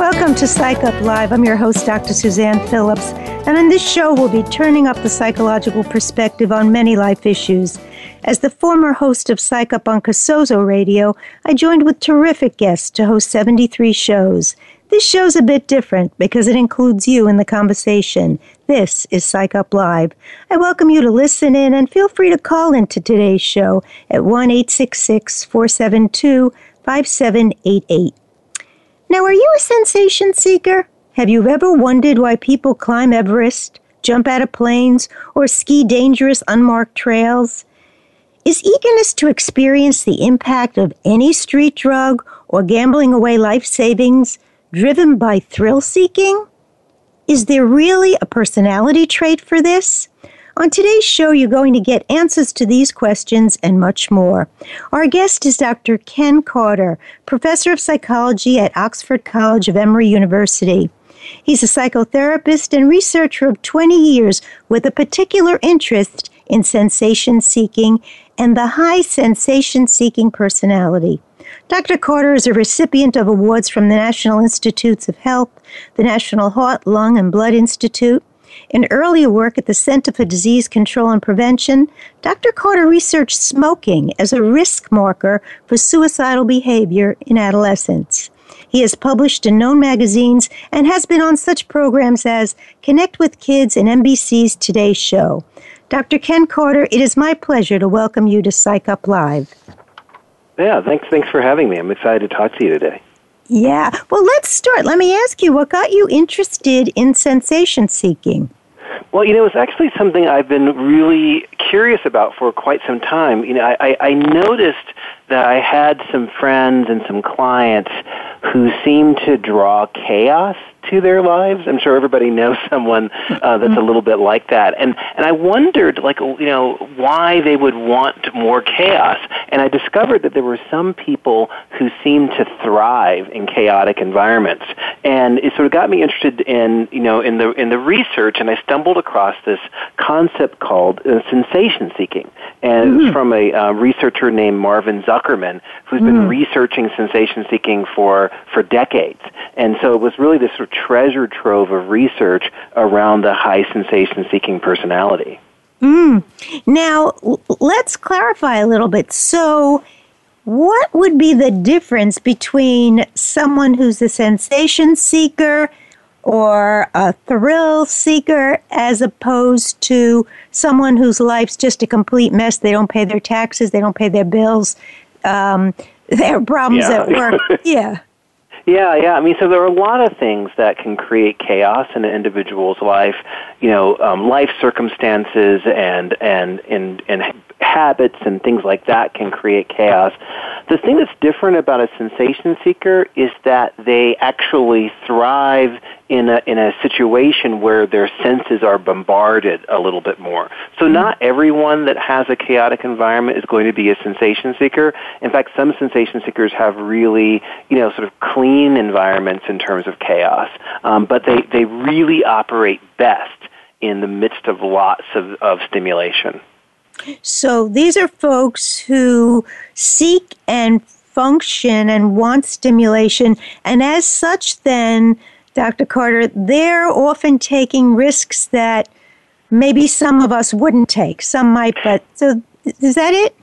Welcome to Psych Up Live. I'm your host, Dr. Suzanne Phillips. And in this show, we'll be turning up the psychological perspective on many life issues. As the former host of Psych Up on Casozo Radio, I joined with terrific guests to host 73 shows. This show's a bit different because it includes you in the conversation. This is Psych Up Live. I welcome you to listen in and feel free to call into today's show at 1 472 5788. Now, are you a sensation seeker? Have you ever wondered why people climb Everest, jump out of planes, or ski dangerous unmarked trails? Is eagerness to experience the impact of any street drug or gambling away life savings driven by thrill seeking? Is there really a personality trait for this? On today's show, you're going to get answers to these questions and much more. Our guest is Dr. Ken Carter, professor of psychology at Oxford College of Emory University. He's a psychotherapist and researcher of 20 years with a particular interest in sensation seeking and the high sensation seeking personality. Dr. Carter is a recipient of awards from the National Institutes of Health, the National Heart, Lung, and Blood Institute. In earlier work at the Center for Disease Control and Prevention, Dr. Carter researched smoking as a risk marker for suicidal behavior in adolescents. He has published in known magazines and has been on such programs as Connect with Kids and NBC's Today Show. Dr. Ken Carter, it is my pleasure to welcome you to Psych Up Live. Yeah, thanks, thanks for having me. I'm excited to talk to you today. Yeah. Well, let's start. Let me ask you what got you interested in sensation seeking? Well, you know, it's actually something I've been really curious about for quite some time. You know, I, I noticed that I had some friends and some clients who seemed to draw chaos to their lives. I'm sure everybody knows someone uh, that's a little bit like that, and and I wondered, like, you know, why they would want more chaos. And I discovered that there were some people who seemed to thrive in chaotic environments, and it sort of got me interested in, you know, in the in the research. And I stumbled across this concept called uh, sensation seeking, and mm-hmm. it's from a uh, researcher named Marvin Zuckerman, who's mm-hmm. been researching sensation seeking for for decades. And so it was really this sort of treasure trove of research around the high sensation seeking personality. Mm. Now, let's clarify a little bit. So, what would be the difference between someone who's a sensation seeker or a thrill seeker as opposed to someone whose life's just a complete mess? They don't pay their taxes, they don't pay their bills, um, their problems yeah. at work. yeah. Yeah, yeah. I mean, so there are a lot of things that can create chaos in an individual's life. You know, um, life circumstances and and and and habits and things like that can create chaos. The thing that's different about a sensation seeker is that they actually thrive in a in a situation where their senses are bombarded a little bit more. So mm-hmm. not everyone that has a chaotic environment is going to be a sensation seeker. In fact, some sensation seekers have really, you know, sort of clean environments in terms of chaos. Um, but they, they really operate best in the midst of lots of, of stimulation. So these are folks who seek and function and want stimulation, and as such, then, Dr. Carter, they're often taking risks that maybe some of us wouldn't take. Some might, but so is that it?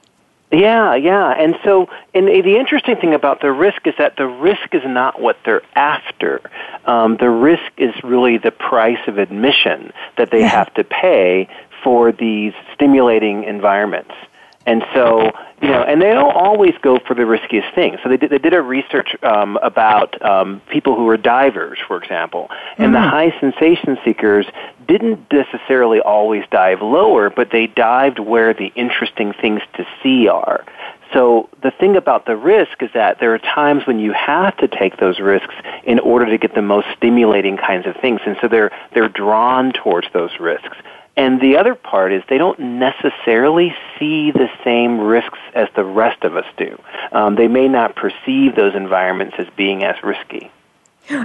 Yeah, yeah. And so, and the interesting thing about the risk is that the risk is not what they're after. Um, the risk is really the price of admission that they have to pay for these stimulating environments. And so, you know, and they don't always go for the riskiest thing. So they did, they did a research um, about um, people who were divers, for example, and mm-hmm. the high sensation seekers didn't necessarily always dive lower, but they dived where the interesting things to see are. So the thing about the risk is that there are times when you have to take those risks in order to get the most stimulating kinds of things, and so they're they're drawn towards those risks. And the other part is they don't necessarily see the same risks as the rest of us do. Um, they may not perceive those environments as being as risky.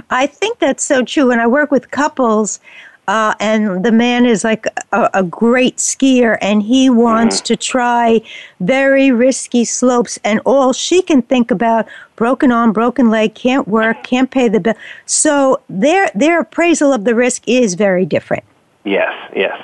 I think that's so true. When I work with couples, uh, and the man is like a, a great skier, and he wants mm-hmm. to try very risky slopes, and all she can think about broken arm, broken leg, can't work, can't pay the bill. So their their appraisal of the risk is very different. Yes, yes.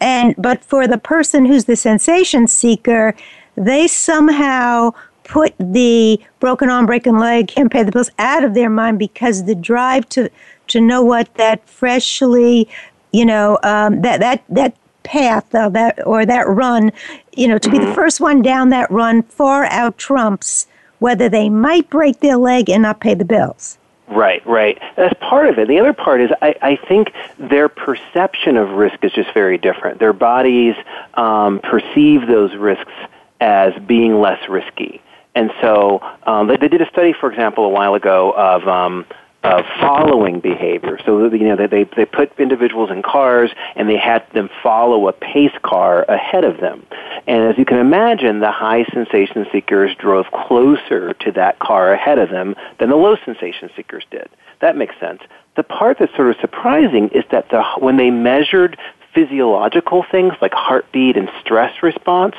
And but for the person who's the sensation seeker, they somehow put the broken arm, broken leg, can't pay the bills out of their mind because the drive to to know what that freshly, you know, um, that that that path uh, that or that run, you know, to be the mm-hmm. first one down that run far out trumps whether they might break their leg and not pay the bills. Right, right. That's part of it. The other part is I, I think their perception of risk is just very different. Their bodies um, perceive those risks as being less risky. And so um, they, they did a study, for example, a while ago of um, of following behavior. So you know they they put individuals in cars and they had them follow a pace car ahead of them. And as you can imagine, the high sensation seekers drove closer to that car ahead of them than the low sensation seekers did. That makes sense. The part that's sort of surprising is that the when they measured physiological things like heartbeat and stress response,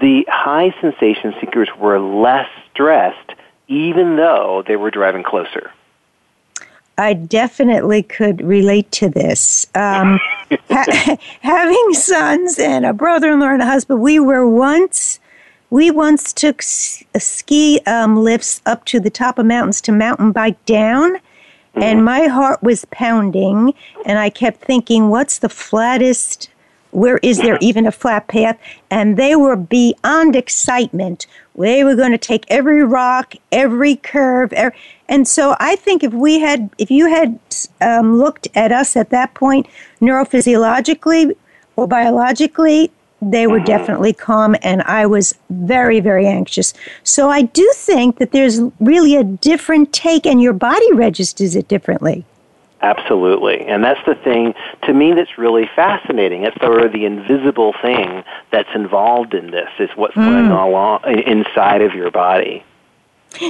the high sensation seekers were less stressed even though they were driving closer. I definitely could relate to this. Um, ha- having sons and a brother-in-law and a husband, we were once we once took s- ski um, lifts up to the top of mountains to mountain bike down, mm-hmm. and my heart was pounding, and I kept thinking, "What's the flattest?" Where is there even a flat path? And they were beyond excitement. They were going to take every rock, every curve, every, and so I think if we had, if you had um, looked at us at that point, neurophysiologically or biologically, they were definitely calm, and I was very, very anxious. So I do think that there's really a different take, and your body registers it differently. Absolutely. And that's the thing to me that's really fascinating. It's sort of the invisible thing that's involved in this is what's mm. going on inside of your body.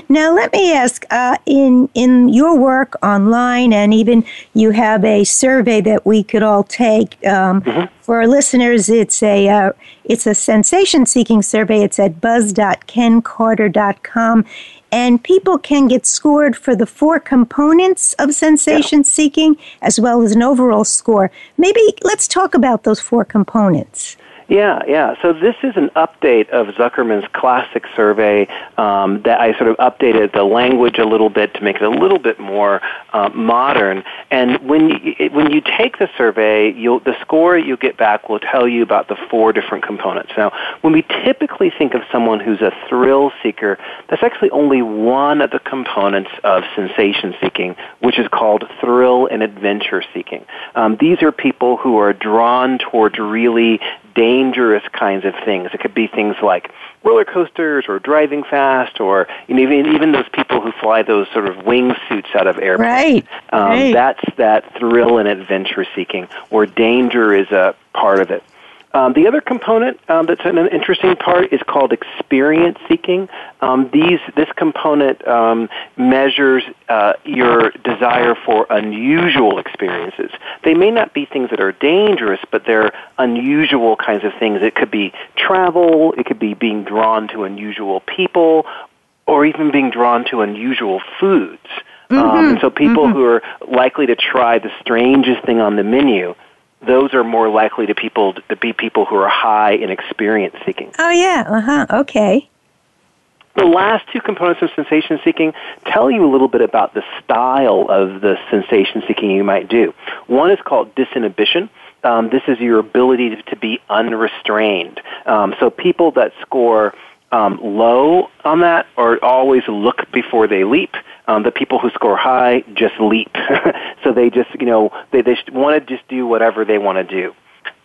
Now, let me ask uh, in in your work online, and even you have a survey that we could all take um, mm-hmm. for our listeners. It's a uh, it's a sensation seeking survey. It's at buzz.kencarter.com, and people can get scored for the four components of sensation seeking as well as an overall score. Maybe let's talk about those four components. Yeah, yeah. So this is an update of Zuckerman's classic survey um, that I sort of updated the language a little bit to make it a little bit more uh, modern. And when you, when you take the survey, the score you get back will tell you about the four different components. Now, when we typically think of someone who's a thrill seeker, that's actually only one of the components of sensation seeking, which is called thrill and adventure seeking. Um, these are people who are drawn towards really dangerous kinds of things. It could be things like roller coasters or driving fast or you know, even even those people who fly those sort of wingsuits out of airplanes. Right. Um, right. That's that thrill and adventure seeking, where danger is a part of it. Um, the other component um, that's an interesting part is called experience seeking. Um, these this component um, measures uh, your desire for unusual experiences. They may not be things that are dangerous, but they're unusual kinds of things. It could be travel. It could be being drawn to unusual people, or even being drawn to unusual foods. Um, mm-hmm. and so people mm-hmm. who are likely to try the strangest thing on the menu those are more likely to people to be people who are high in experience seeking. Oh yeah, uh huh. Okay. The last two components of sensation seeking tell you a little bit about the style of the sensation seeking you might do. One is called disinhibition. Um, this is your ability to, to be unrestrained. Um, so people that score um, low on that or always look before they leap. Um, the people who score high just leap. so they just, you know, they, they want to just do whatever they want to do.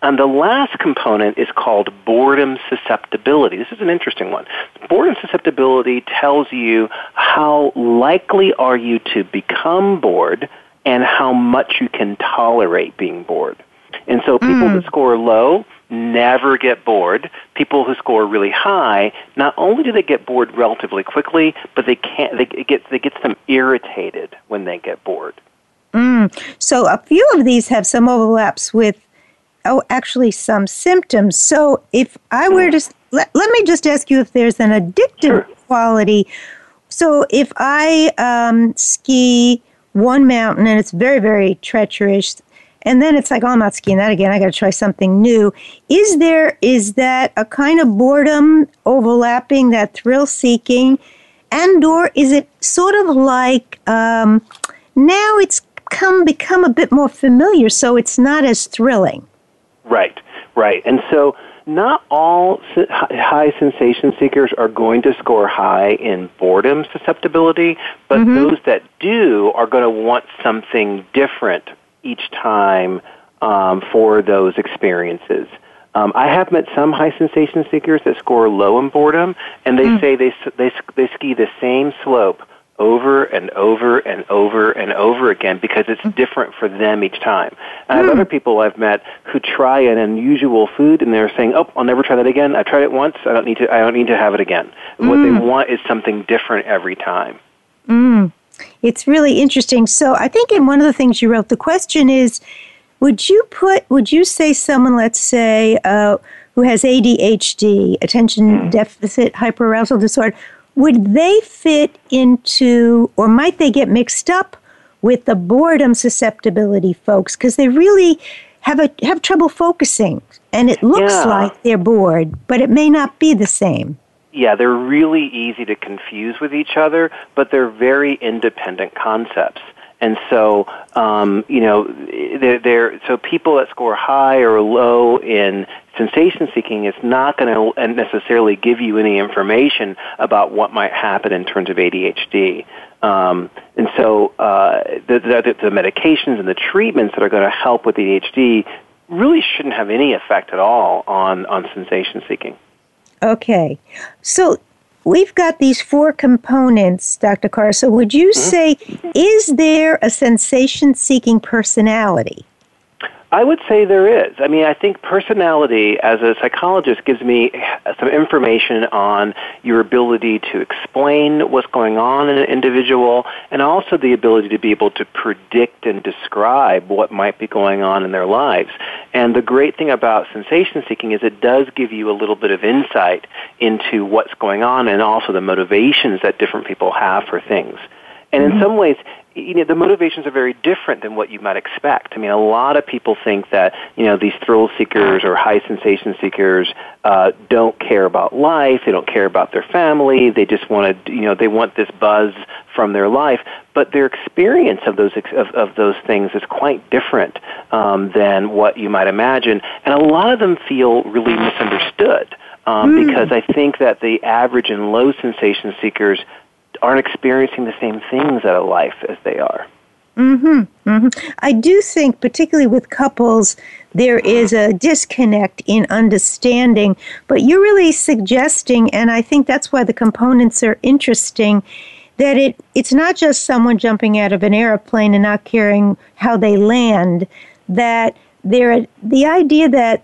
And the last component is called boredom susceptibility. This is an interesting one. Boredom susceptibility tells you how likely are you to become bored and how much you can tolerate being bored. And so people mm. that score low never get bored. People who score really high, not only do they get bored relatively quickly, but they can't. They it gets they gets them irritated when they get bored. Mm. So a few of these have some overlaps with, oh, actually some symptoms. So if I were to let, let me just ask you if there's an addictive sure. quality. So if I um, ski one mountain and it's very very treacherous and then it's like, oh, I'm not skiing that again. I got to try something new. Is there is that a kind of boredom overlapping that thrill seeking, and or is it sort of like um, now it's come become a bit more familiar, so it's not as thrilling. Right, right, and so not all high sensation seekers are going to score high in boredom susceptibility, but mm-hmm. those that do are going to want something different each time um, for those experiences. Um, I have met some high sensation seekers that score low in boredom, and they mm. say they, they they ski the same slope over and over and over and over again because it's mm. different for them each time. And I have hmm. other people I've met who try an unusual food and they're saying, "Oh, I'll never try that again. I tried it once. I don't need to. I don't need to have it again." Mm. What they hmm. want is something different every time. Mm. It's really interesting. So I think in one of the things you wrote, the question is, would you put, would you say someone, let's say, uh, who has ADHD, attention hmm. deficit hyperarousal disorder, would they fit into, or might they get mixed up with the boredom susceptibility folks? Because they really have a have trouble focusing, and it looks yeah. like they're bored, but it may not be the same yeah, they're really easy to confuse with each other, but they're very independent concepts. And so, um, you know, they're, they're, so people that score high or low in sensation seeking is not going to necessarily give you any information about what might happen in terms of ADHD. Um, and so, uh, the, the, the medications and the treatments that are going to help with ADHD really shouldn't have any effect at all on, on sensation seeking. Okay. So we've got these four components, Dr. Carr. So would you mm-hmm. say, is there a sensation seeking personality? I would say there is. I mean, I think personality as a psychologist gives me some information on your ability to explain what's going on in an individual and also the ability to be able to predict and describe what might be going on in their lives. And the great thing about sensation seeking is it does give you a little bit of insight into what's going on and also the motivations that different people have for things. And in mm-hmm. some ways, you know, the motivations are very different than what you might expect. I mean, a lot of people think that, you know, these thrill seekers or high sensation seekers uh, don't care about life, they don't care about their family, they just want to, you know, they want this buzz from their life. But their experience of those of, of those things is quite different um, than what you might imagine, and a lot of them feel really misunderstood. Um, mm. Because I think that the average and low sensation seekers aren't experiencing the same things out of life as they are. Mm-hmm, mm-hmm. I do think, particularly with couples, there is a disconnect in understanding. But you're really suggesting, and I think that's why the components are interesting, that it it's not just someone jumping out of an airplane and not caring how they land. That there, the idea that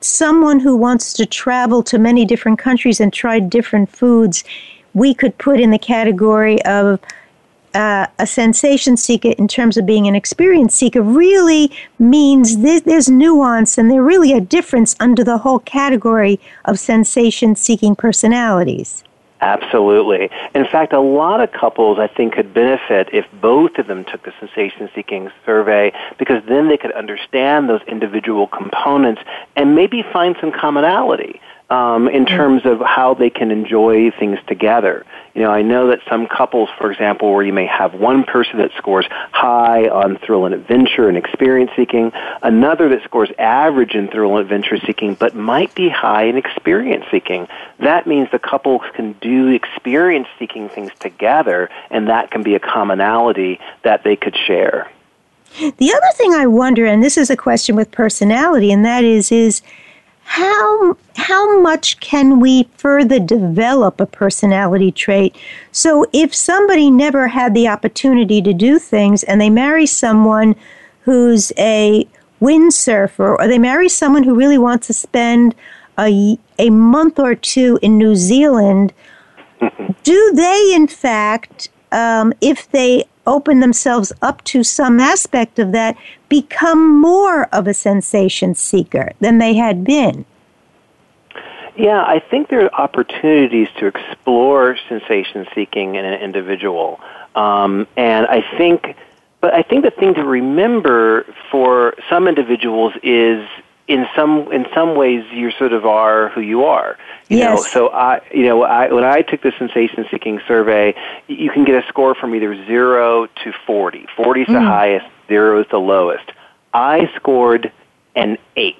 someone who wants to travel to many different countries and try different foods, we could put in the category of uh, a sensation seeker in terms of being an experience seeker really means there's, there's nuance and there really a difference under the whole category of sensation seeking personalities. Absolutely. In fact, a lot of couples I think could benefit if both of them took the sensation seeking survey because then they could understand those individual components and maybe find some commonality um, in terms of how they can enjoy things together. You know, I know that some couples, for example, where you may have one person that scores high on thrill and adventure and experience seeking, another that scores average in thrill and adventure seeking, but might be high in experience seeking. That means the couples can do experience seeking things together, and that can be a commonality that they could share. The other thing I wonder, and this is a question with personality, and that is, is how how much can we further develop a personality trait? So if somebody never had the opportunity to do things and they marry someone who's a windsurfer or they marry someone who really wants to spend a, a month or two in New Zealand do they in fact um, if they open themselves up to some aspect of that, become more of a sensation seeker than they had been. Yeah, I think there are opportunities to explore sensation seeking in an individual. Um, and I think, but I think the thing to remember for some individuals is in some in some ways you sort of are who you are. You yes. know, so I you know I when I took the sensation seeking survey, you can get a score from either zero to forty. Forty is mm. the highest, zero is the lowest. I scored an eight.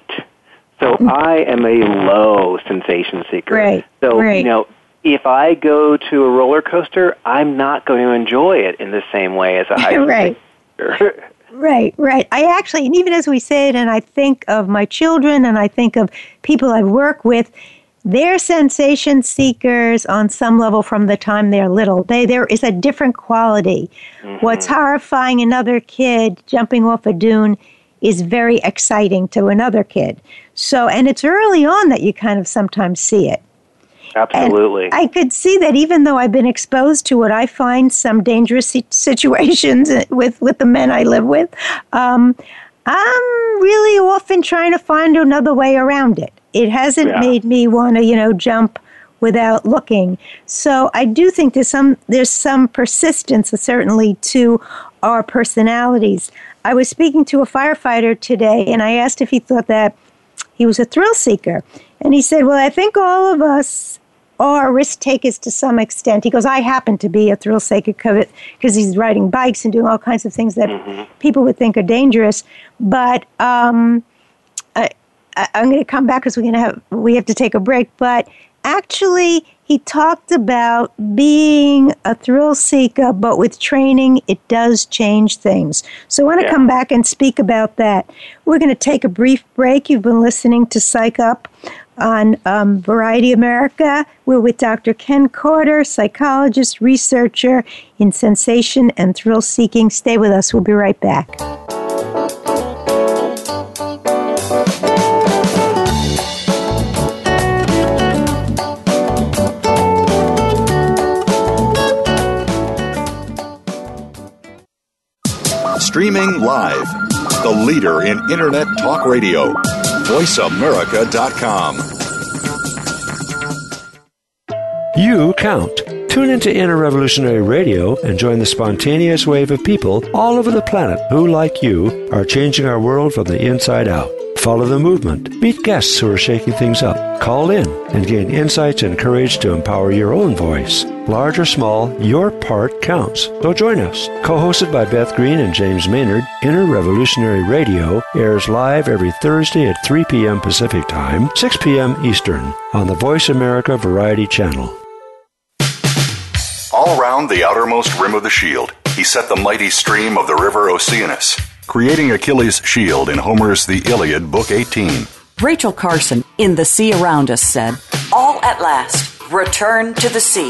So mm. I am a low sensation seeker. Right. So right. you know, if I go to a roller coaster, I'm not going to enjoy it in the same way as a high right. Right, right. I actually, and even as we say it, and I think of my children and I think of people I work with, they're sensation seekers on some level from the time they're little. They there is a different quality. Mm-hmm. What's horrifying another kid jumping off a dune is very exciting to another kid. So, and it's early on that you kind of sometimes see it. Absolutely. And I could see that even though I've been exposed to what I find some dangerous situations with, with the men I live with, um, I'm really often trying to find another way around it. It hasn't yeah. made me want to, you know, jump without looking. So I do think there's some there's some persistence certainly to our personalities. I was speaking to a firefighter today and I asked if he thought that he was a thrill seeker. And he said, Well, I think all of us are risk takers to some extent. He goes, I happen to be a thrill seeker because he's riding bikes and doing all kinds of things that mm-hmm. people would think are dangerous. But um, I, am going to come back because we're going to have we have to take a break. But actually, he talked about being a thrill seeker, but with training, it does change things. So I want to yeah. come back and speak about that. We're going to take a brief break. You've been listening to Psych Up on um, Variety America. We're with Dr. Ken Carter, psychologist, researcher in sensation and thrill seeking. Stay with us. We'll be right back. Streaming live, the leader in Internet Talk Radio VoiceAmerica.com. You count. Tune into Inner Revolutionary Radio and join the spontaneous wave of people all over the planet who, like you, are changing our world from the inside out. Follow the movement. Meet guests who are shaking things up. Call in and gain insights and courage to empower your own voice. Large or small, your part counts. So join us. Co-hosted by Beth Green and James Maynard, Inner Revolutionary Radio airs live every Thursday at 3 p.m. Pacific Time, 6 p.m. Eastern on the Voice America Variety Channel. All around the outermost rim of the shield, he set the mighty stream of the river Oceanus creating Achilles' shield in Homer's The Iliad, Book 18. Rachel Carson in The Sea Around Us said, All at last, return to the sea,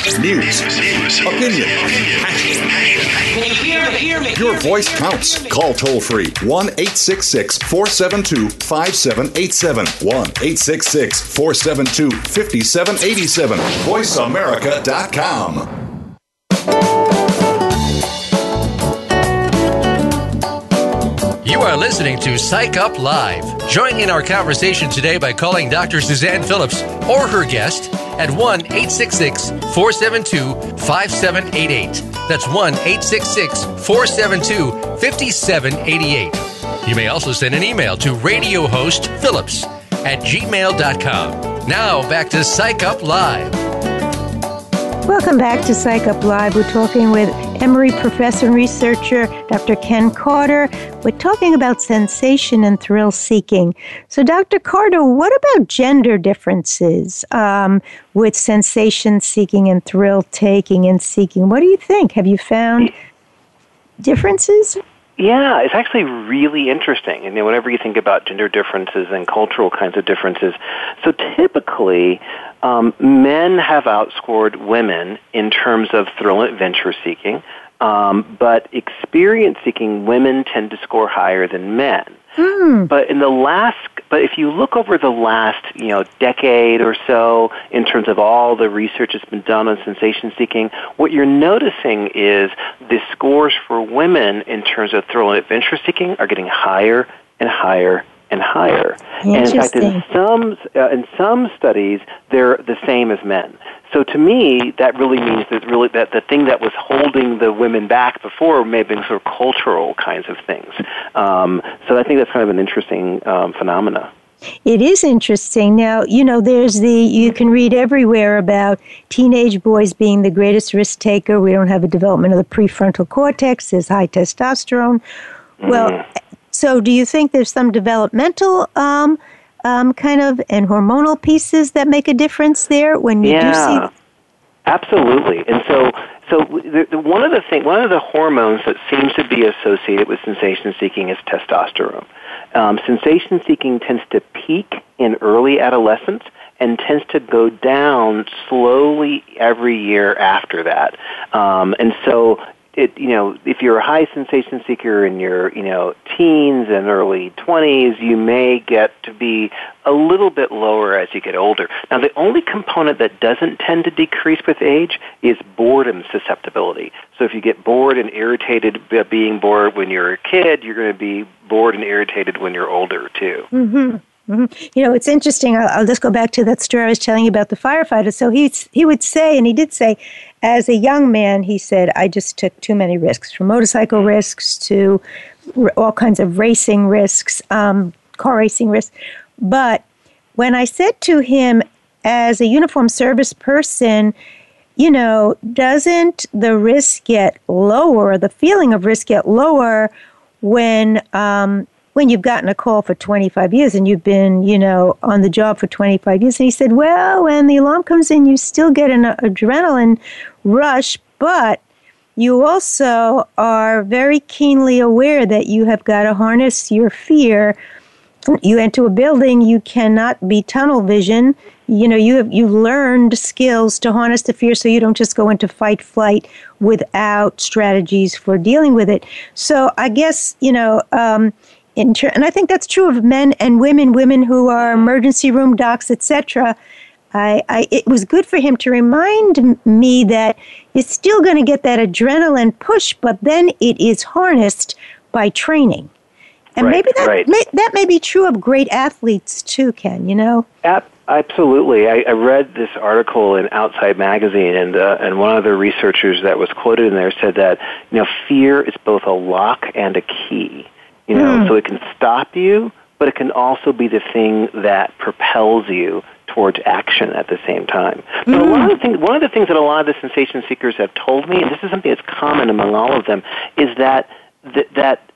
News, opinion, your voice counts. Call toll free 1 866 472 5787. 1 866 472 5787. VoiceAmerica.com. You are listening to Psych Up Live. Join in our conversation today by calling Dr. Suzanne Phillips or her guest at 1 866 472 5788. That's 1 866 472 5788. You may also send an email to radiohostphillips at gmail.com. Now back to Psych Up Live. Welcome back to Psych Up Live. We're talking with Emory professor and researcher Dr. Ken Carter. We're talking about sensation and thrill seeking. So, Dr. Carter, what about gender differences um, with sensation seeking and thrill taking and seeking? What do you think? Have you found differences? Yeah, it's actually really interesting. And whenever you think about gender differences and cultural kinds of differences, so typically um, men have outscored women in terms of thrill and adventure seeking, um, but experience seeking women tend to score higher than men. Hmm. But in the last, but if you look over the last, you know, decade or so, in terms of all the research that's been done on sensation seeking, what you're noticing is the scores for women in terms of thrill and adventure seeking are getting higher and higher and higher. And in fact, in some uh, in some studies, they're the same as men. So to me, that really means that really that the thing that was holding the women back before may have been sort of cultural kinds of things. Um, so I think that's kind of an interesting um, phenomena. It is interesting. Now, you know, there's the, you can read everywhere about teenage boys being the greatest risk taker. We don't have a development of the prefrontal cortex, there's high testosterone. Well, Mm. So do you think there's some developmental um, um, kind of and hormonal pieces that make a difference there when you yeah, do see? absolutely. And so, so the, the, one of the thing, one of the hormones that seems to be associated with sensation seeking is testosterone. Um, sensation seeking tends to peak in early adolescence and tends to go down slowly every year after that. Um, and so it, you know, if you're a high sensation seeker in your, you know, teens and early 20s, you may get to be a little bit lower as you get older. Now, the only component that doesn't tend to decrease with age is boredom susceptibility. So if you get bored and irritated being bored when you're a kid, you're going to be bored and irritated when you're older too. Mm-hmm. Mm-hmm. You know, it's interesting. I'll, I'll, just go back to that story I was telling you about the firefighter. So he he would say, and he did say, as a young man, he said, I just took too many risks, from motorcycle risks to r- all kinds of racing risks, um, car racing risks. But when I said to him, as a uniform service person, you know, doesn't the risk get lower, the feeling of risk get lower when um, when you've gotten a call for 25 years and you've been, you know, on the job for 25 years. And he said, well, when the alarm comes in, you still get an adrenaline rush, but you also are very keenly aware that you have got to harness your fear. You enter a building, you cannot be tunnel vision. You know, you have you've learned skills to harness the fear so you don't just go into fight flight without strategies for dealing with it. So I guess, you know, um, Ter- and I think that's true of men and women, women who are emergency room docs, etc. I, I, it was good for him to remind me that you're still going to get that adrenaline push, but then it is harnessed by training. And right, maybe that right. may, that may be true of great athletes too, Ken. You know. Absolutely. I, I read this article in Outside Magazine, and uh, and one of the researchers that was quoted in there said that you know fear is both a lock and a key. You know, Mm. so it can stop you, but it can also be the thing that propels you towards action at the same time. But lot of the things, one of the things that a lot of the sensation seekers have told me, and this is something that's common among all of them, is that that, that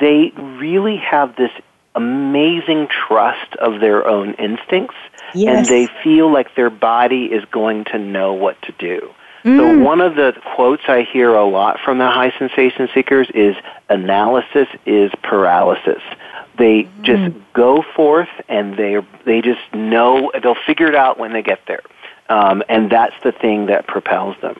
they really have this amazing trust of their own instincts Yes. and they feel like their body is going to know what to do. So Mm. one of the quotes I hear a lot from the high sensation seekers is analysis is paralysis. They just go forth and they they just know they'll figure it out when they get there. Um, and that's the thing that propels them.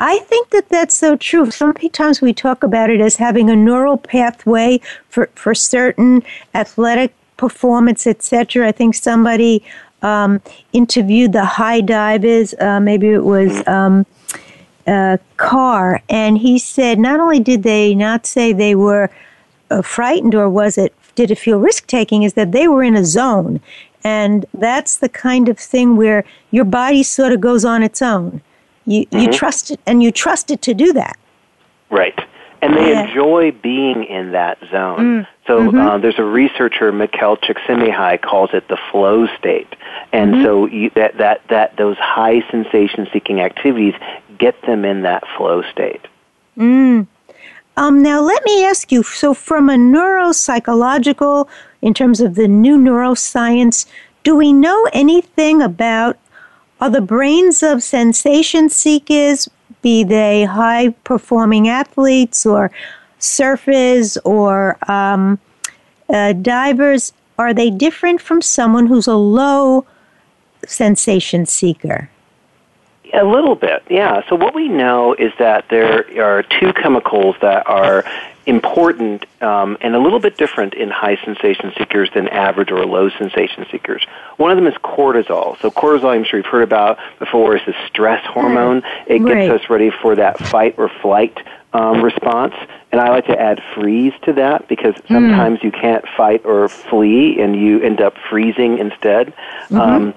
I think that that's so true. Sometimes we talk about it as having a neural pathway for, for certain athletic performance, etc. I think somebody um, interviewed the high divers, uh, maybe it was um, uh, Carr, and he said not only did they not say they were uh, frightened or was it did it feel risk taking, is that they were in a zone. And that's the kind of thing where your body sort of goes on its own. You, you trust it, and you trust it to do that. Right. And they Yeah. enjoy being in that zone. So uh, there's a researcher, Mihaly Csikszentmihalyi, calls it the flow state. And so you, that, that, that those high sensation-seeking activities get them in that flow state. Um, now, let me ask you so, from a neuropsychological, in terms of the new neuroscience, do we know anything about are the brains of sensation seekers, be they high performing athletes or surfers or um, uh, divers, are they different from someone who's a low sensation seeker? A little bit, yeah. So what we know is that there are two chemicals that are important um, and a little bit different in high sensation seekers than average or low sensation seekers. One of them is cortisol. So cortisol, I'm sure you've heard about before, is the stress hormone. It gets Right. us ready for that fight or flight um, response. And I like to add freeze to that because sometimes you can't fight or flee and you end up freezing instead. Um,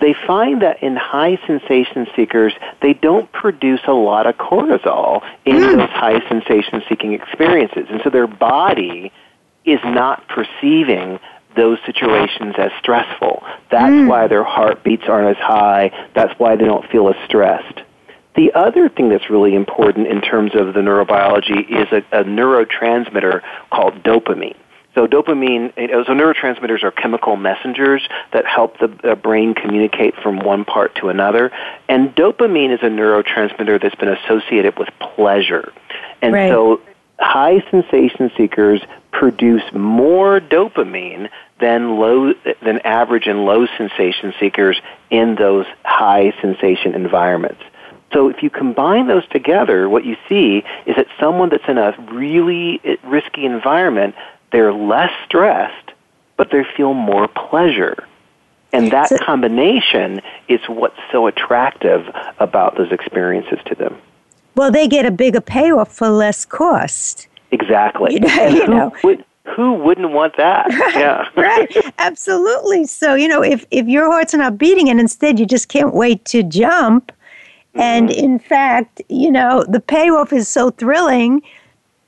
they find that in high sensation seekers, they don't produce a lot of cortisol in hmm. those high sensation seeking experiences. And so their body is not perceiving those situations as stressful. That's hmm. why their heartbeats aren't as high. That's why they don't feel as stressed. The other thing that's really important in terms of the neurobiology is a, a neurotransmitter called dopamine. So dopamine, know, so neurotransmitters are chemical messengers that help the, the brain communicate from one part to another. And dopamine is a neurotransmitter that's been associated with pleasure. And Right. so high sensation seekers produce more dopamine than low than average and low sensation seekers in those high sensation environments. So if you combine those together, what you see is that someone that's in a really eh, risky environment, they're less stressed, but they feel more pleasure. And that So- combination is what's so attractive about those experiences to them. Well, they get a bigger payoff for less cost. Exactly. You know- and you who, know. Would, who wouldn't want that? yeah. right absolutely so you know if if your heart's not beating and instead you just can't wait to jump and Mm-hmm. in fact you know the payoff is so thrilling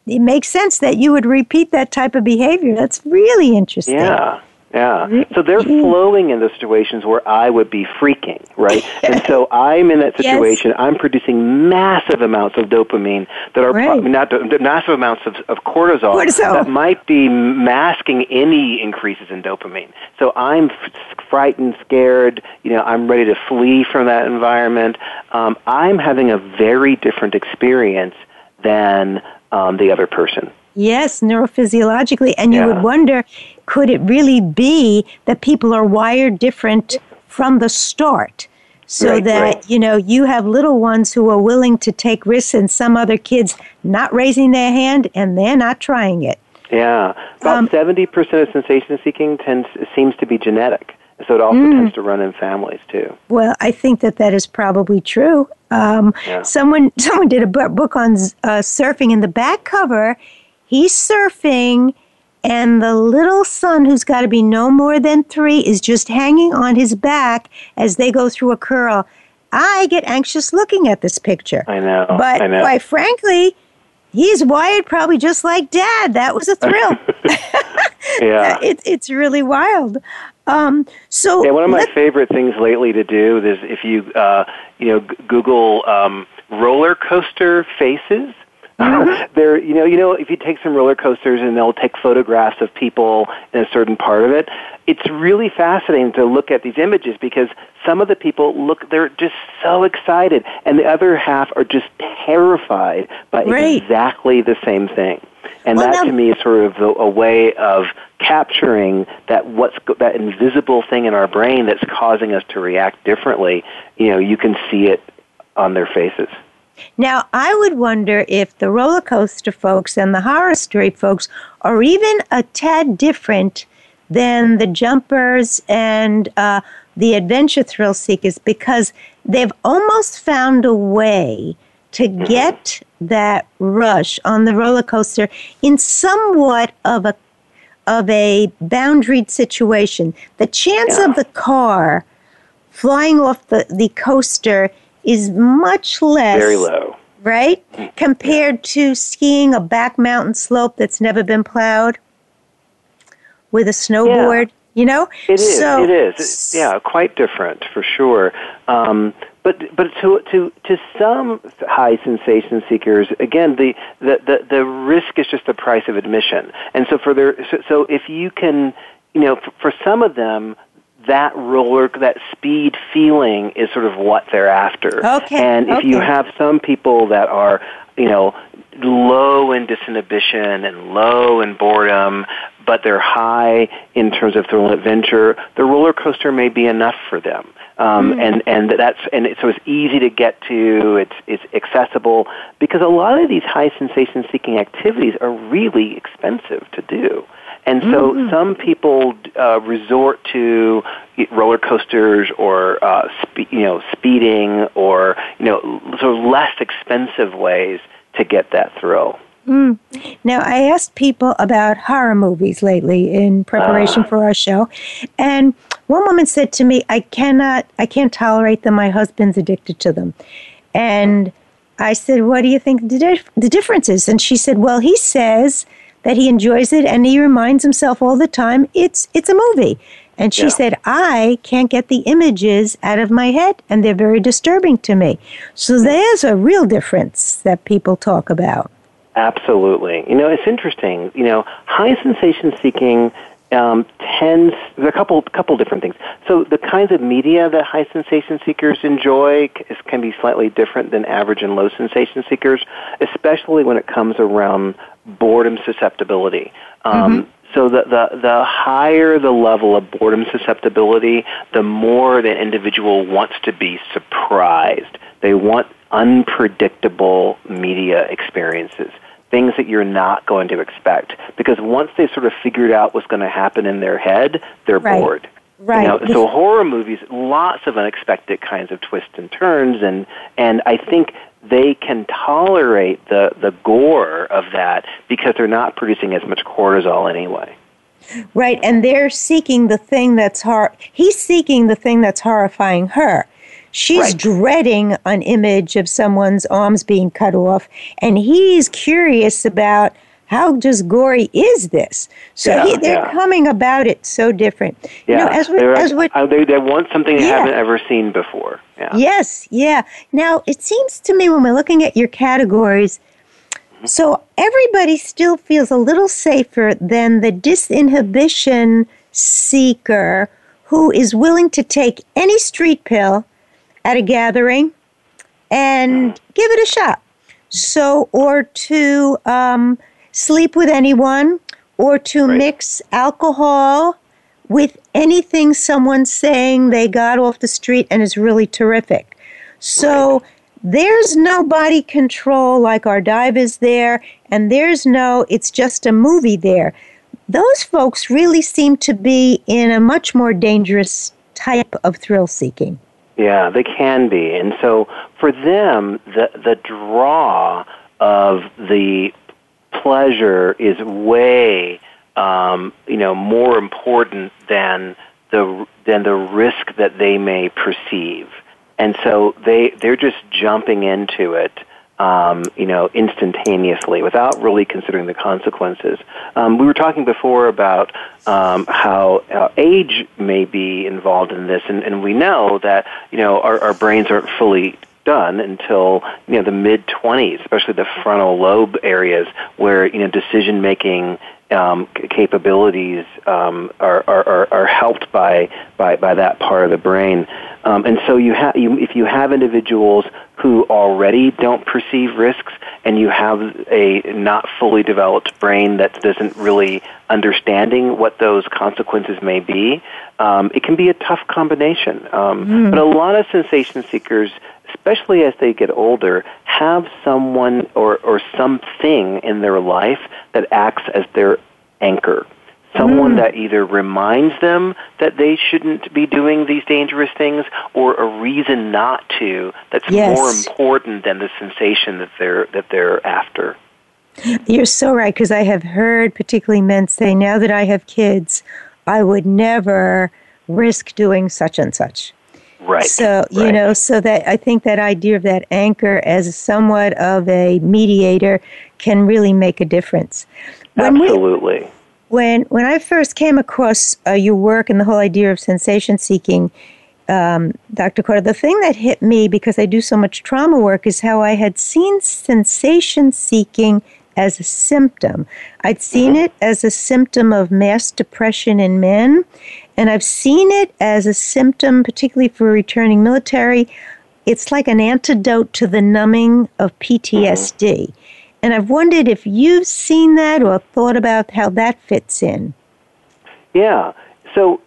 it makes sense that you would repeat that type of behavior that's really interesting Yeah. Yeah. So they're flowing in the situations where I would be freaking, right? and so I'm in that Yes. situation. I'm producing massive amounts of dopamine that are pro- not massive amounts of, of cortisol, Cortisol. that might be masking any increases in dopamine. So I'm f- frightened, scared. You know, I'm ready to flee from that environment. Um, I'm having a very different experience than um, the other person. yes neurophysiologically and you Yeah. would wonder could it really be that people are wired different from the start so Right, that right. you know you have little ones who are willing to take risks and some other kids not raising their hand and they're not trying it Yeah, about Um, seventy percent of sensation seeking tends seems to be genetic, so it also Mm. tends to run in families too. Well, I think that that is probably true. Um, Yeah. Someone someone did a book on uh, surfing. In the back cover, he's surfing, and the little son, who's got to be no more than three, is just hanging on his back as they go through a curl. I get anxious looking at this picture. I know. But I know. quite frankly, he's wired probably just like dad. That was a thrill. yeah. it, it's really wild. Um, so yeah, one of my favorite things lately to do is if you uh, you know g- Google um, roller coaster faces. Mm-hmm. there, you know, you know, if you take some roller coasters and they'll take photographs of people in a certain part of it, it's really fascinating to look at these images because some of the people look, they're just so excited, and the other half are just terrified by Right. exactly the same thing. And Well, that to me is sort of a, a way of capturing that what's that invisible thing in our brain that's causing us to react differently. You know, you can see it on their faces. Now, I would wonder if the roller coaster folks and the horror story folks are even a tad different than the jumpers and uh, the adventure thrill seekers because they've almost found a way to get that rush on the roller coaster in somewhat of a of a boundaried situation. The chance Yeah. of the car flying off the, the coaster is much less Very low. right? Compared to skiing a back mountain slope that's never been plowed with a snowboard, you know? It is. So, it is. Yeah, quite different for sure. Um, but but to to to some high sensation seekers, again, the, the, the, the risk is just the price of admission. And so for their so, so if you can, you know, for, for some of them. That roller, that speed feeling is sort of what they're after. Okay, And if you have some people that are, you know, low in disinhibition and low in boredom, but they're high in terms of thrill and adventure, the roller coaster may be enough for them. Um, and and that's and it, so it's easy to get to. It's it's accessible because a lot of these high sensation seeking activities are really expensive to do. And so some people uh, resort to roller coasters or uh, spe- you know speeding or you know sort of less expensive ways to get that thrill. now I asked people about horror movies lately in preparation for our show, and one woman said to me, "I cannot, I can't tolerate them. My husband's addicted to them," and I said, "What do you think the, dif- the difference is?" And she said, "Well, he says that he enjoys it, and he reminds himself all the time it's it's a movie." And she Yeah. said, "I can't get the images out of my head, and they're very disturbing to me." So there's a real difference that people talk about. Absolutely. You know, it's interesting. You know, high sensation seeking um, tends there are a couple couple different things. So the kinds of media that high sensation seekers enjoy c- can be slightly different than average and low sensation seekers, especially when it comes around boredom susceptibility. Um, So the, the the higher the level of boredom susceptibility, the more the individual wants to be surprised. They want unpredictable media experiences things that you're not going to expect. Because once they sort of figured out what's going to happen in their head, they're Right. bored. Right. You know, so horror movies, lots of unexpected kinds of twists and turns, and and I think they can tolerate the the gore of that because they're not producing as much cortisol anyway. Right, and they're seeking the thing that's hor. He's seeking the thing that's horrifying her. She's Right. dreading an image of someone's arms being cut off, and he's curious about how just gory is this. So Yeah, he, they're yeah. coming about it so different. Yeah, You know, as we, They're- as we, uh, they they want something they Yeah. haven't ever seen before. Yeah. Yes, yeah. Now, it seems to me when we're looking at your categories, so everybody still feels a little safer than the disinhibition seeker who is willing to take any street pill at a gathering and give it a shot. So, or to um, sleep with anyone, or to Right. mix alcohol with anything someone's saying they got off the street and is really terrific. So there's no body control like our dive is there, and there's no, it's just a movie there. Those folks really seem to be in a much more dangerous type of thrill seeking. Yeah, they can be. And so for them, the, the draw of the pleasure is way um, you know, more important than the than the risk that they may perceive, and so they they're just jumping into it. Um, you know, instantaneously without really considering the consequences. Um, we were talking before about um, how uh, age may be involved in this, and, and we know that you know our, our brains aren't fully done until you know the mid 20s, especially the frontal lobe areas where you know decision making um, capabilities um, are, are, are helped by, by, by that part of the brain. Um, and so you have, you, if you have individuals who already don't perceive risks and you have a not fully developed brain that doesn't really understanding what those consequences may be, um, it can be a tough combination. Um, mm. But a lot of sensation seekers especially as they get older, have someone or, or something in their life that acts as their anchor. Someone mm. that either reminds them that they shouldn't be doing these dangerous things or a reason not to that's yes. more important than the sensation that they're, that they're after. You're so right, because I have heard particularly men say, now that I have kids, I would never risk doing such and such. Right. So, you right. know, so that I think that idea of that anchor as somewhat of a mediator can really make a difference. When Absolutely. We, when when I first came across uh, your work and the whole idea of sensation seeking, um, Dr. Carter, the thing that hit me because I do so much trauma work is how I had seen sensation seeking as a symptom. I'd seen mm-hmm. it as a symptom of mass depression in men, and I've seen it as a symptom, particularly for returning military. It's like an antidote to the numbing of PTSD. Mm-hmm. And I've wondered if you've seen that or thought about how that fits in. Yeah. So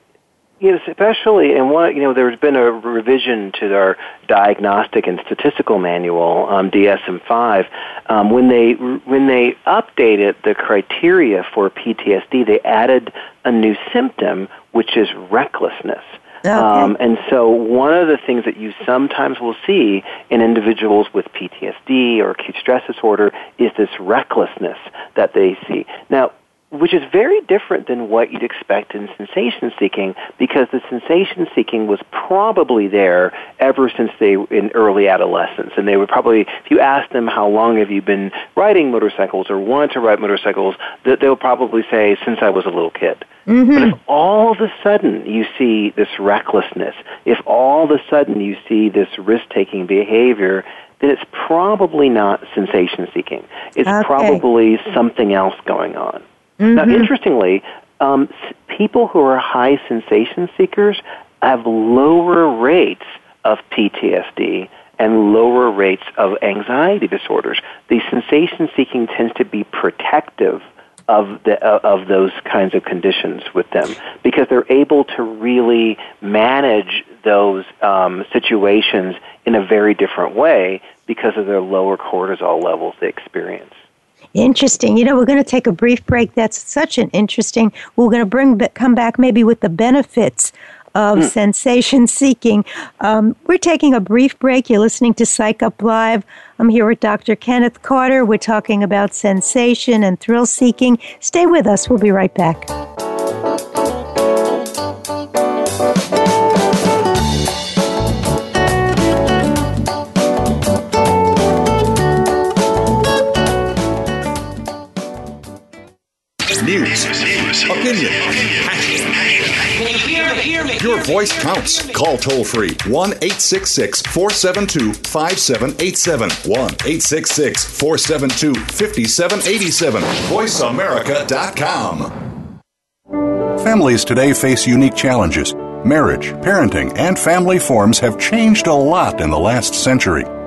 Yes, especially, and one, you know, there's been a revision to our diagnostic and statistical manual, um, DSM-5. Um, when they when they updated the criteria for PTSD, they added a new symptom, which is recklessness. Okay. Um, and so, one of the things that you sometimes will see in individuals with PTSD or acute stress disorder is this recklessness that they see. Now, which is very different than what you'd expect in sensation seeking because the sensation seeking was probably there ever since they in early adolescence and they would probably if you ask them how long have you been riding motorcycles or want to ride motorcycles they'll probably say since I was a little kid mm-hmm. but if all of a sudden you see this recklessness if all of a sudden you see this risk-taking behavior then it's probably not sensation seeking it's okay. probably something else going on Mm-hmm. Now, interestingly, um, people who are high sensation seekers have lower rates of PTSD and lower rates of anxiety disorders. The sensation seeking tends to be protective of the uh, of those kinds of conditions with them because they're able to really manage those um, situations in a very different way because of their lower cortisol levels they experience. Interesting. You know, we're going to take a brief break. That's such an interesting. We're going to bring come back maybe with the benefits of mm. sensation seeking. Um, we're taking a brief break. You're listening to Psych Up Live. I'm here with Dr. Kenneth Carter. We're talking about sensation and thrill seeking. Stay with us. We'll be right back. Counts. Call toll free 1 866 472 5787. 1 866 472 5787. VoiceAmerica.com. Families today face unique challenges. Marriage, parenting, and family forms have changed a lot in the last century.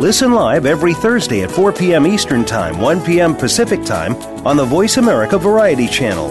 Listen live every Thursday at 4 p.m. Eastern Time, 1 p.m. Pacific Time on the Voice America Variety Channel.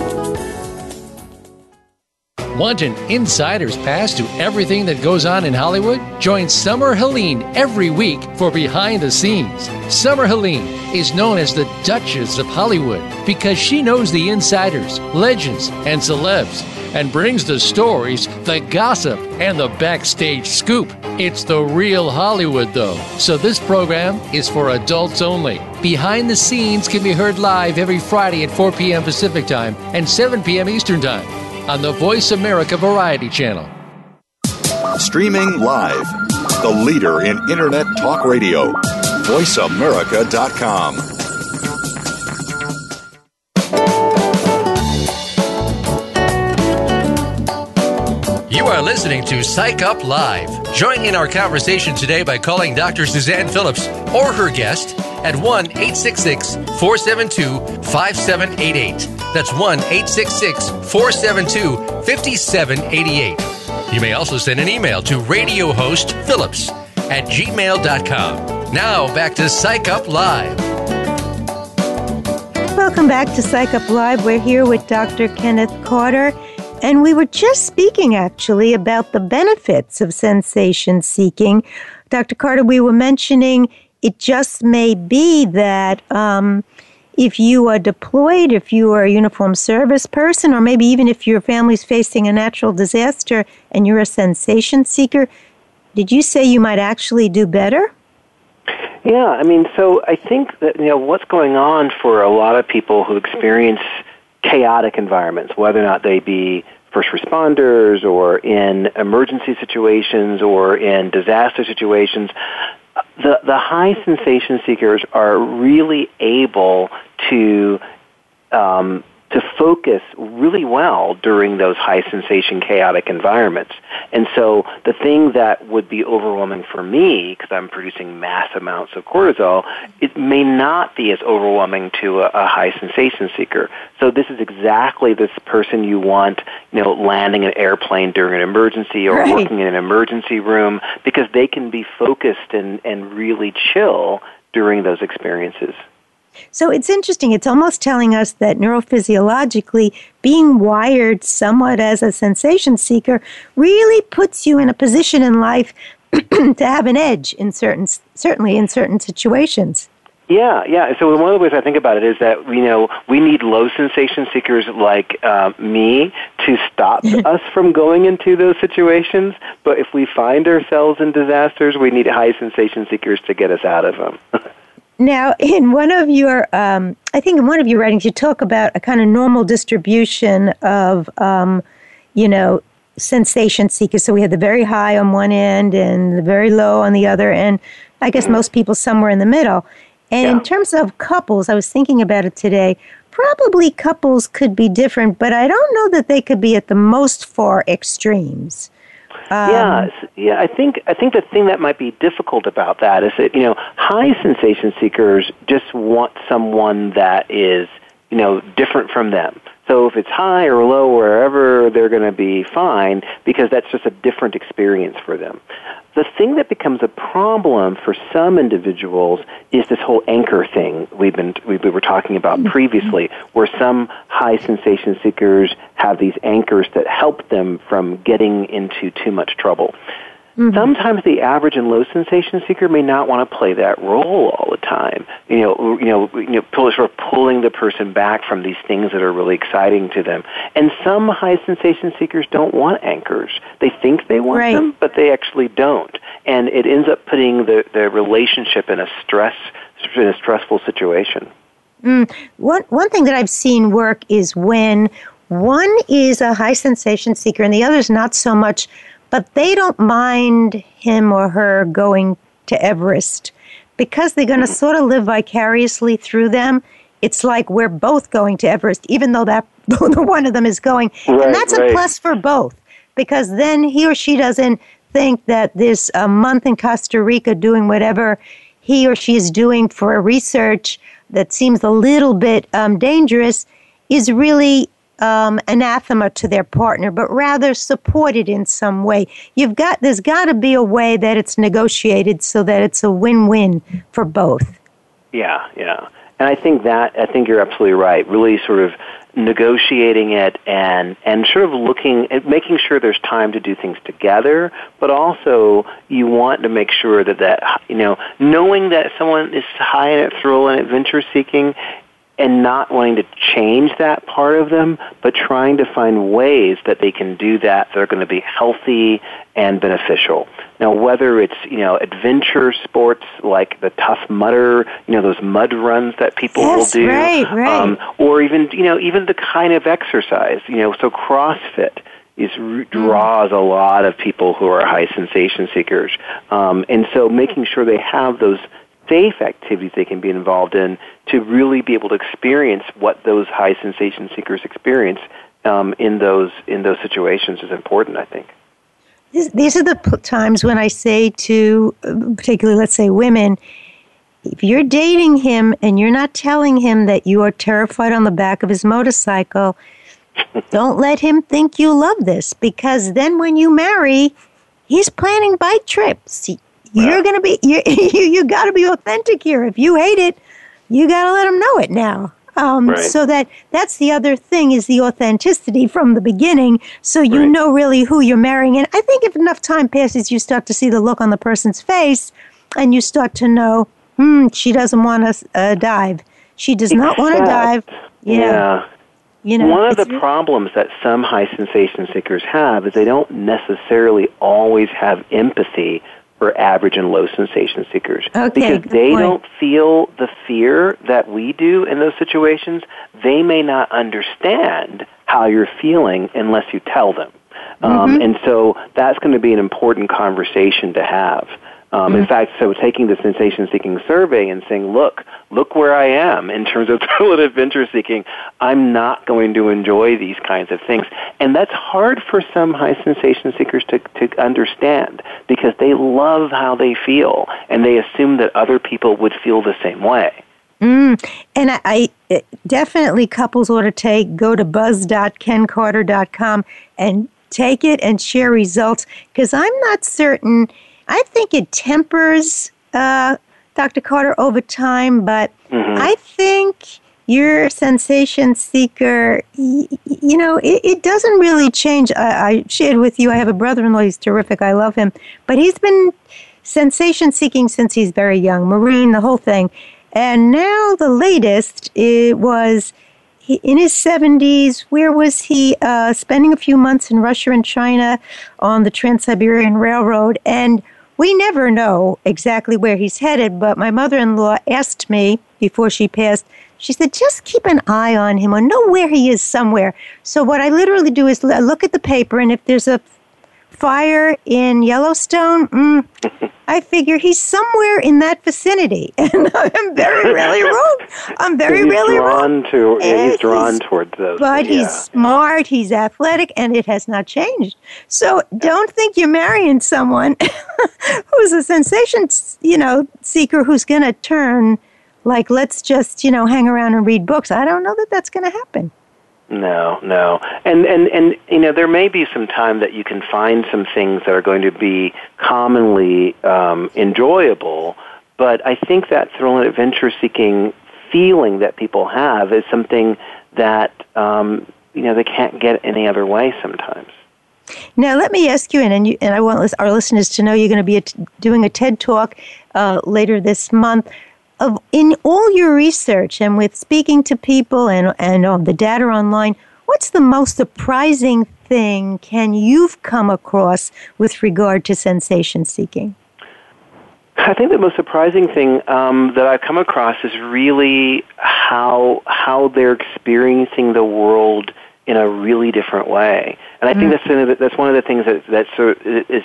Want an insider's pass to everything that goes on in Hollywood? Join Summer Helene every week for Behind the Scenes. Summer Helene is known as the Duchess of Hollywood because she knows the insiders, legends, and celebs and brings the stories, the gossip, and the backstage scoop. It's the real Hollywood, though. So this program is for adults only. Behind the Scenes can be heard live every Friday at 4 p.m. Pacific Time and 7 p.m. Eastern Time on the Voice America Variety Channel. Streaming live, the leader in Internet Talk Radio, voiceamerica.com. listening to Psych Up Live. Join in our conversation today by calling Dr. Suzanne Phillips or her guest at 1 866 472 5788. That's 1 866 472 5788. You may also send an email to Radio Host Phillips at gmail.com. Now back to Psych Up Live. Welcome back to Psych Up Live. We're here with Dr. Kenneth Carter. And we were just speaking actually about the benefits of sensation seeking. Dr. Carter, we were mentioning it just may be that um, if you are deployed, if you are a uniform service person, or maybe even if your family's facing a natural disaster and you're a sensation seeker, did you say you might actually do better? Yeah, I mean, so I think that you know what's going on for a lot of people who experience chaotic environments, whether or not they be first responders or in emergency situations or in disaster situations, the, the high sensation seekers are really able to um, to focus really well during those high sensation chaotic environments. And so the thing that would be overwhelming for me, because I'm producing mass amounts of cortisol, it may not be as overwhelming to a, a high sensation seeker. So this is exactly this person you want, you know, landing an airplane during an emergency or right. working in an emergency room because they can be focused and, and really chill during those experiences. So it's interesting. It's almost telling us that neurophysiologically, being wired somewhat as a sensation seeker really puts you in a position in life to have an edge in certain, certainly in certain situations. Yeah, yeah. So one of the ways I think about it is that you know we need low sensation seekers like uh, me to stop us from going into those situations. But if we find ourselves in disasters, we need high sensation seekers to get us out of them. Now, in one of your, um, I think in one of your writings, you talk about a kind of normal distribution of, um, you know, sensation seekers. So we had the very high on one end and the very low on the other, and I guess most people somewhere in the middle. And yeah. in terms of couples, I was thinking about it today. Probably couples could be different, but I don't know that they could be at the most far extremes. Um, yeah, yeah. I think I think the thing that might be difficult about that is that you know high sensation seekers just want someone that is you know different from them. So if it's high or low, or wherever they're going to be fine because that's just a different experience for them. The thing that becomes a problem for some individuals is this whole anchor thing we've been we were talking about mm-hmm. previously, where some high sensation seekers have these anchors that help them from getting into too much trouble. Mm-hmm. Sometimes the average and low sensation seeker may not want to play that role all the time. You know, you know, you know, sort of pulling the person back from these things that are really exciting to them. And some high sensation seekers don't want anchors. They think they want right. them, but they actually don't. And it ends up putting the the relationship in a stress in a stressful situation. Mm. One one thing that I've seen work is when one is a high sensation seeker and the other is not so much but they don't mind him or her going to Everest because they're going to sort of live vicariously through them. It's like we're both going to Everest, even though that one of them is going, right, and that's right. a plus for both because then he or she doesn't think that this a month in Costa Rica doing whatever he or she is doing for a research that seems a little bit um, dangerous is really um, anathema to their partner, but rather supported in some way. You've got there's got to be a way that it's negotiated so that it's a win-win for both. Yeah, yeah, and I think that I think you're absolutely right. Really, sort of negotiating it and and sort of looking at making sure there's time to do things together but also you want to make sure that that you know knowing that someone is high in thrill and adventure seeking and not wanting to change that part of them, but trying to find ways that they can do that that are going to be healthy and beneficial. Now, whether it's you know adventure sports like the Tough Mudder, you know those mud runs that people yes, will do, right, right. Um, or even you know even the kind of exercise, you know, so CrossFit is draws a lot of people who are high sensation seekers, um, and so making sure they have those safe activities they can be involved in to really be able to experience what those high sensation seekers experience um, in those in those situations is important. I think. These are the times when I say to, particularly, let's say, women, if you're dating him and you're not telling him that you are terrified on the back of his motorcycle, don't let him think you love this because then when you marry, he's planning bike trips. You're going to be you you, you got to be authentic here. If you hate it, you got to let them know it now. Um, right. So that that's the other thing is the authenticity from the beginning, so you right. know really who you're marrying. And I think if enough time passes, you start to see the look on the person's face, and you start to know, hmm, she doesn't want to uh, dive. She does not want to dive. Yeah. yeah. You know, One of the really- problems that some high sensation seekers have is they don't necessarily always have empathy for average and low sensation seekers Okay, because they point. don't feel the fear that we do in those situations. They may not understand how you're feeling unless you tell them. Mm-hmm. Um, and so that's going to be an important conversation to have. Um, Mm-hmm. In fact, so taking the sensation seeking survey and saying, look, look where I am in terms of and adventure seeking. I'm not going to enjoy these kinds of things. And that's hard for some high sensation seekers to, to understand because they love how they feel and they assume that other people would feel the same way. Mm. And I, I definitely couples ought to take go to buzz.kencarter.com and take it and share results because I'm not certain. I think it tempers uh, Dr. Carter over time, but I think your sensation seeker, y- you know, it, it doesn't really change. I, I shared with you, I have a brother in law, he's terrific, I love him, but he's been sensation seeking since he's very young, Marine, the whole thing. And now the latest, it was he, in his 70s. Where was he? Uh, spending a few months in Russia and China on the Trans Siberian Railroad. And we never know exactly where he's headed, but my mother in law asked me before she passed, she said, just keep an eye on him or know where he is somewhere. So what I literally do is look at the paper, and if there's a fire in Yellowstone, mm, I figure he's somewhere in that vicinity. And I'm very, really wrong. I'm very, he's really wrong. drawn to, yeah, he's drawn he's- towards those. But yeah. he's smart, he's athletic, and it has not changed. So don't think you're marrying someone who's a sensation, you know, seeker who's going to turn like, let's just, you know, hang around and read books. I don't know that that's going to happen. No, no. And, and, and, you know, there may be some time that you can find some things that are going to be commonly um, enjoyable, but I think that thrill and adventure seeking feeling that people have is something that, um, you know, they can't get any other way sometimes. Now, let me ask you, and, and, you, and I want our listeners to know you're going to be at, doing a TED Talk uh, later this month. Of, in all your research and with speaking to people and, and on the data online, what's the most surprising thing can you've come across with regard to sensation seeking? I think the most surprising thing um, that I've come across is really how how they're experiencing the world in a really different way, and I think that's one of the, that's one of the things that that sort of is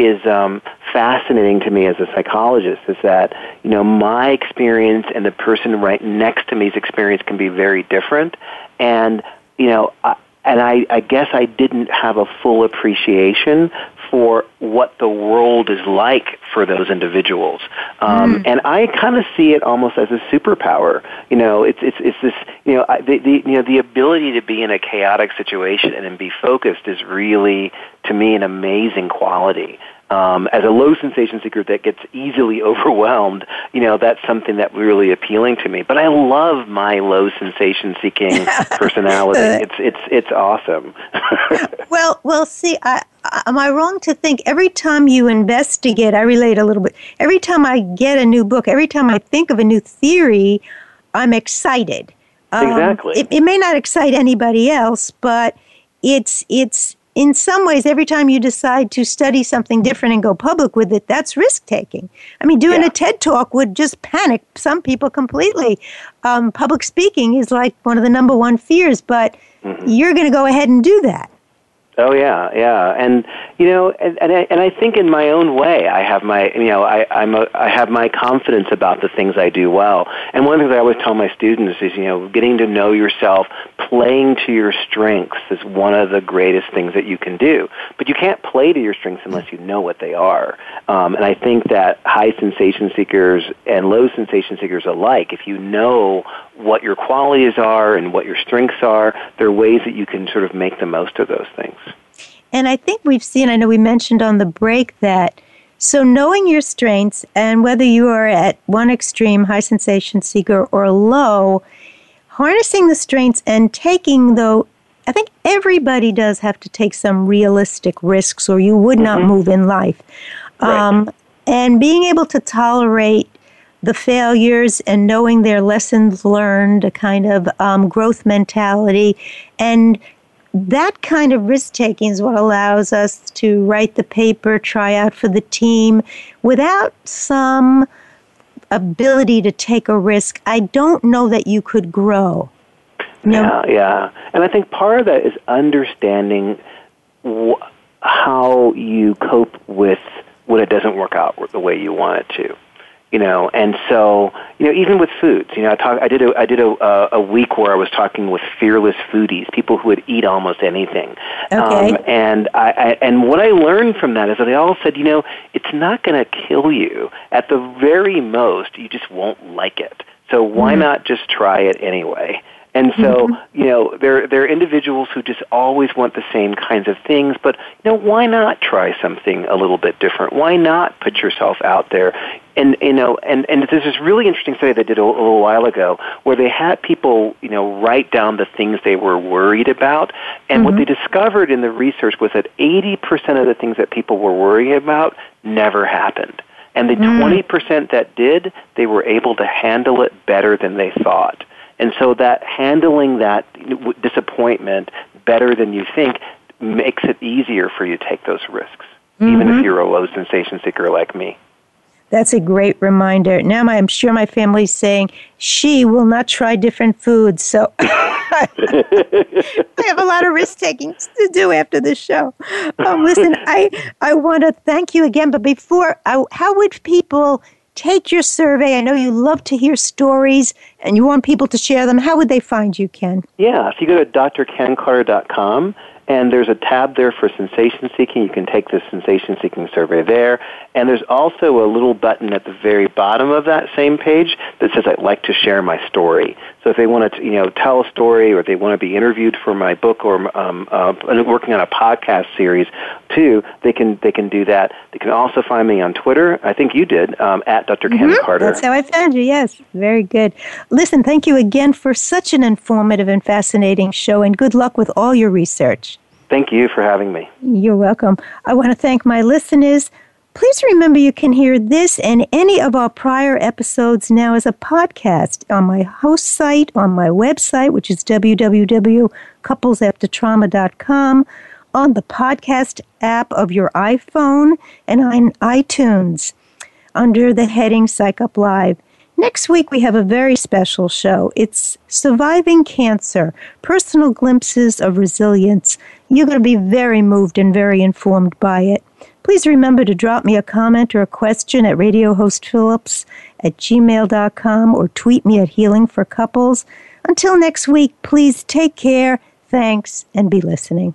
is um, fascinating to me as a psychologist is that you know my experience and the person right next to me's experience can be very different, and you know. I, and I, I guess I didn't have a full appreciation for what the world is like for those individuals. Um, mm. And I kind of see it almost as a superpower. You know, it's it's it's this. You know, the, the you know the ability to be in a chaotic situation and be focused is really, to me, an amazing quality um, as a low sensation seeker that gets easily overwhelmed, you know, that's something that really appealing to me. But I love my low sensation seeking personality. It's it's it's awesome. well, well, see, I, am I wrong to think every time you investigate, I relate a little bit. Every time I get a new book, every time I think of a new theory, I'm excited. Um, exactly. It, it may not excite anybody else, but it's it's in some ways, every time you decide to study something different and go public with it, that's risk taking. I mean, doing yeah. a TED talk would just panic some people completely. Um, public speaking is like one of the number one fears, but mm-hmm. you're going to go ahead and do that. Oh yeah, yeah, and you know, and and I, and I think in my own way, I have my you know, I I'm a, I have my confidence about the things I do well. And one of the things I always tell my students is you know, getting to know yourself, playing to your strengths is one of the greatest things that you can do. But you can't play to your strengths unless you know what they are. Um, and I think that high sensation seekers and low sensation seekers alike, if you know what your qualities are and what your strengths are, there are ways that you can sort of make the most of those things. And I think we've seen, I know we mentioned on the break that so knowing your strengths and whether you are at one extreme, high sensation seeker, or low, harnessing the strengths and taking though I think everybody does have to take some realistic risks or you would not mm-hmm. move in life. Right. Um, and being able to tolerate the failures and knowing their lessons learned, a kind of um, growth mentality, and that kind of risk taking is what allows us to write the paper, try out for the team without some ability to take a risk. I don't know that you could grow. No. Yeah, yeah. And I think part of that is understanding wh- how you cope with when it doesn't work out the way you want it to you know and so you know even with foods you know i talk i did a i did a a week where i was talking with fearless foodies people who would eat almost anything okay. Um, and I, I and what i learned from that is that they all said you know it's not going to kill you at the very most you just won't like it so why mm-hmm. not just try it anyway and so, mm-hmm. you know, there there are individuals who just always want the same kinds of things, but you know, why not try something a little bit different? Why not put yourself out there? And you know, and and there's this really interesting study they did a, a little while ago where they had people, you know, write down the things they were worried about, and mm-hmm. what they discovered in the research was that 80% of the things that people were worrying about never happened. And the mm. 20% that did, they were able to handle it better than they thought. And so that handling that disappointment better than you think makes it easier for you to take those risks, mm-hmm. even if mm-hmm. you're a low sensation seeker like me. That's a great reminder. Now I'm sure my family's saying she will not try different foods. So I have a lot of risk taking to do after this show. Um, listen, I I want to thank you again. But before, I, how would people take your survey. I know you love to hear stories and you want people to share them. How would they find you, Ken? Yeah, if you go to drkencarter.com, and there's a tab there for sensation seeking. You can take the sensation seeking survey there. And there's also a little button at the very bottom of that same page that says, I'd like to share my story. So if they want to, you know, tell a story or they want to be interviewed for my book or um, uh, working on a podcast series too, they can, they can do that. They can also find me on Twitter. I think you did, um, at Dr. Mm-hmm. Ken Carter. That's how I found you, yes. Very good. Listen, thank you again for such an informative and fascinating show and good luck with all your research. Thank you for having me. You're welcome. I want to thank my listeners. Please remember you can hear this and any of our prior episodes now as a podcast on my host site, on my website, which is www.couplesaftertrauma.com, on the podcast app of your iPhone, and on iTunes under the heading Psych Up Live. Next week, we have a very special show. It's Surviving Cancer Personal Glimpses of Resilience. You're going to be very moved and very informed by it. Please remember to drop me a comment or a question at radiohostphillips at gmail.com or tweet me at Healing for Couples. Until next week, please take care, thanks, and be listening.